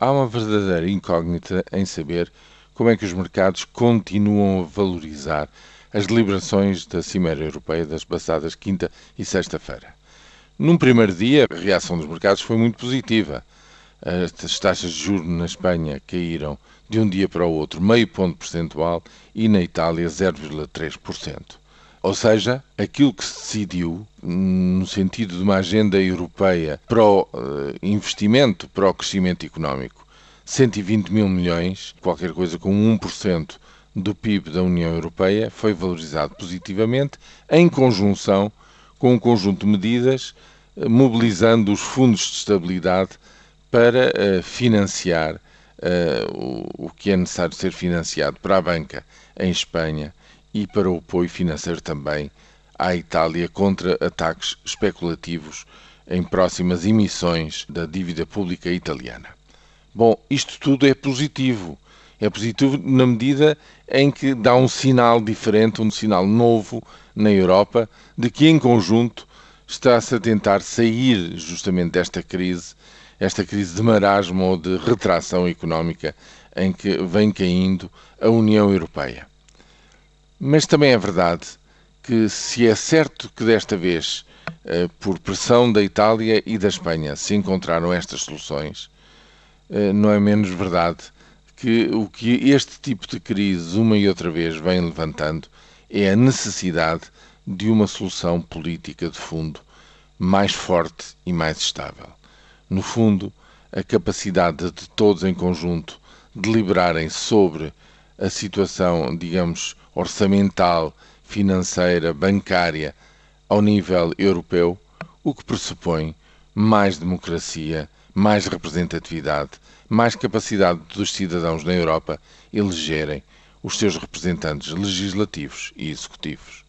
há uma verdadeira incógnita em saber como é que os mercados continuam a valorizar as deliberações da Cimeira Europeia das passadas quinta e sexta-feira. Num primeiro dia, a reação dos mercados foi muito positiva. As taxas de juros na Espanha caíram de um dia para o outro meio ponto percentual e na Itália 0,3%. Ou seja, aquilo que se decidiu no sentido de uma agenda europeia para o uh, investimento, para o crescimento económico, 120 mil milhões, qualquer coisa como 1% do PIB da União Europeia, foi valorizado positivamente em conjunção com um conjunto de medidas uh, mobilizando os fundos de estabilidade para uh, financiar o que é necessário ser financiado para a banca em Espanha e para o apoio financeiro também à Itália contra ataques especulativos em próximas emissões da dívida pública italiana. Bom, isto tudo é positivo. É positivo na medida em que dá um sinal diferente, um sinal novo na Europa de que, em conjunto, está-se a tentar sair justamente desta crise, esta crise de marasmo ou de retração económica em que vem caindo a União Europeia. Mas também é verdade que, se é certo que desta vez, eh, por pressão da Itália e da Espanha, se encontraram estas soluções, eh, não é menos verdade que o que este tipo de crise, uma e outra vez, vem levantando é a necessidade de uma solução política de fundo mais forte e mais estável. No fundo, a capacidade de todos em conjunto deliberarem sobre a situação, digamos, orçamental, financeira, bancária ao nível europeu, o que pressupõe mais democracia, mais representatividade, mais capacidade dos cidadãos na Europa elegerem os seus representantes legislativos e executivos.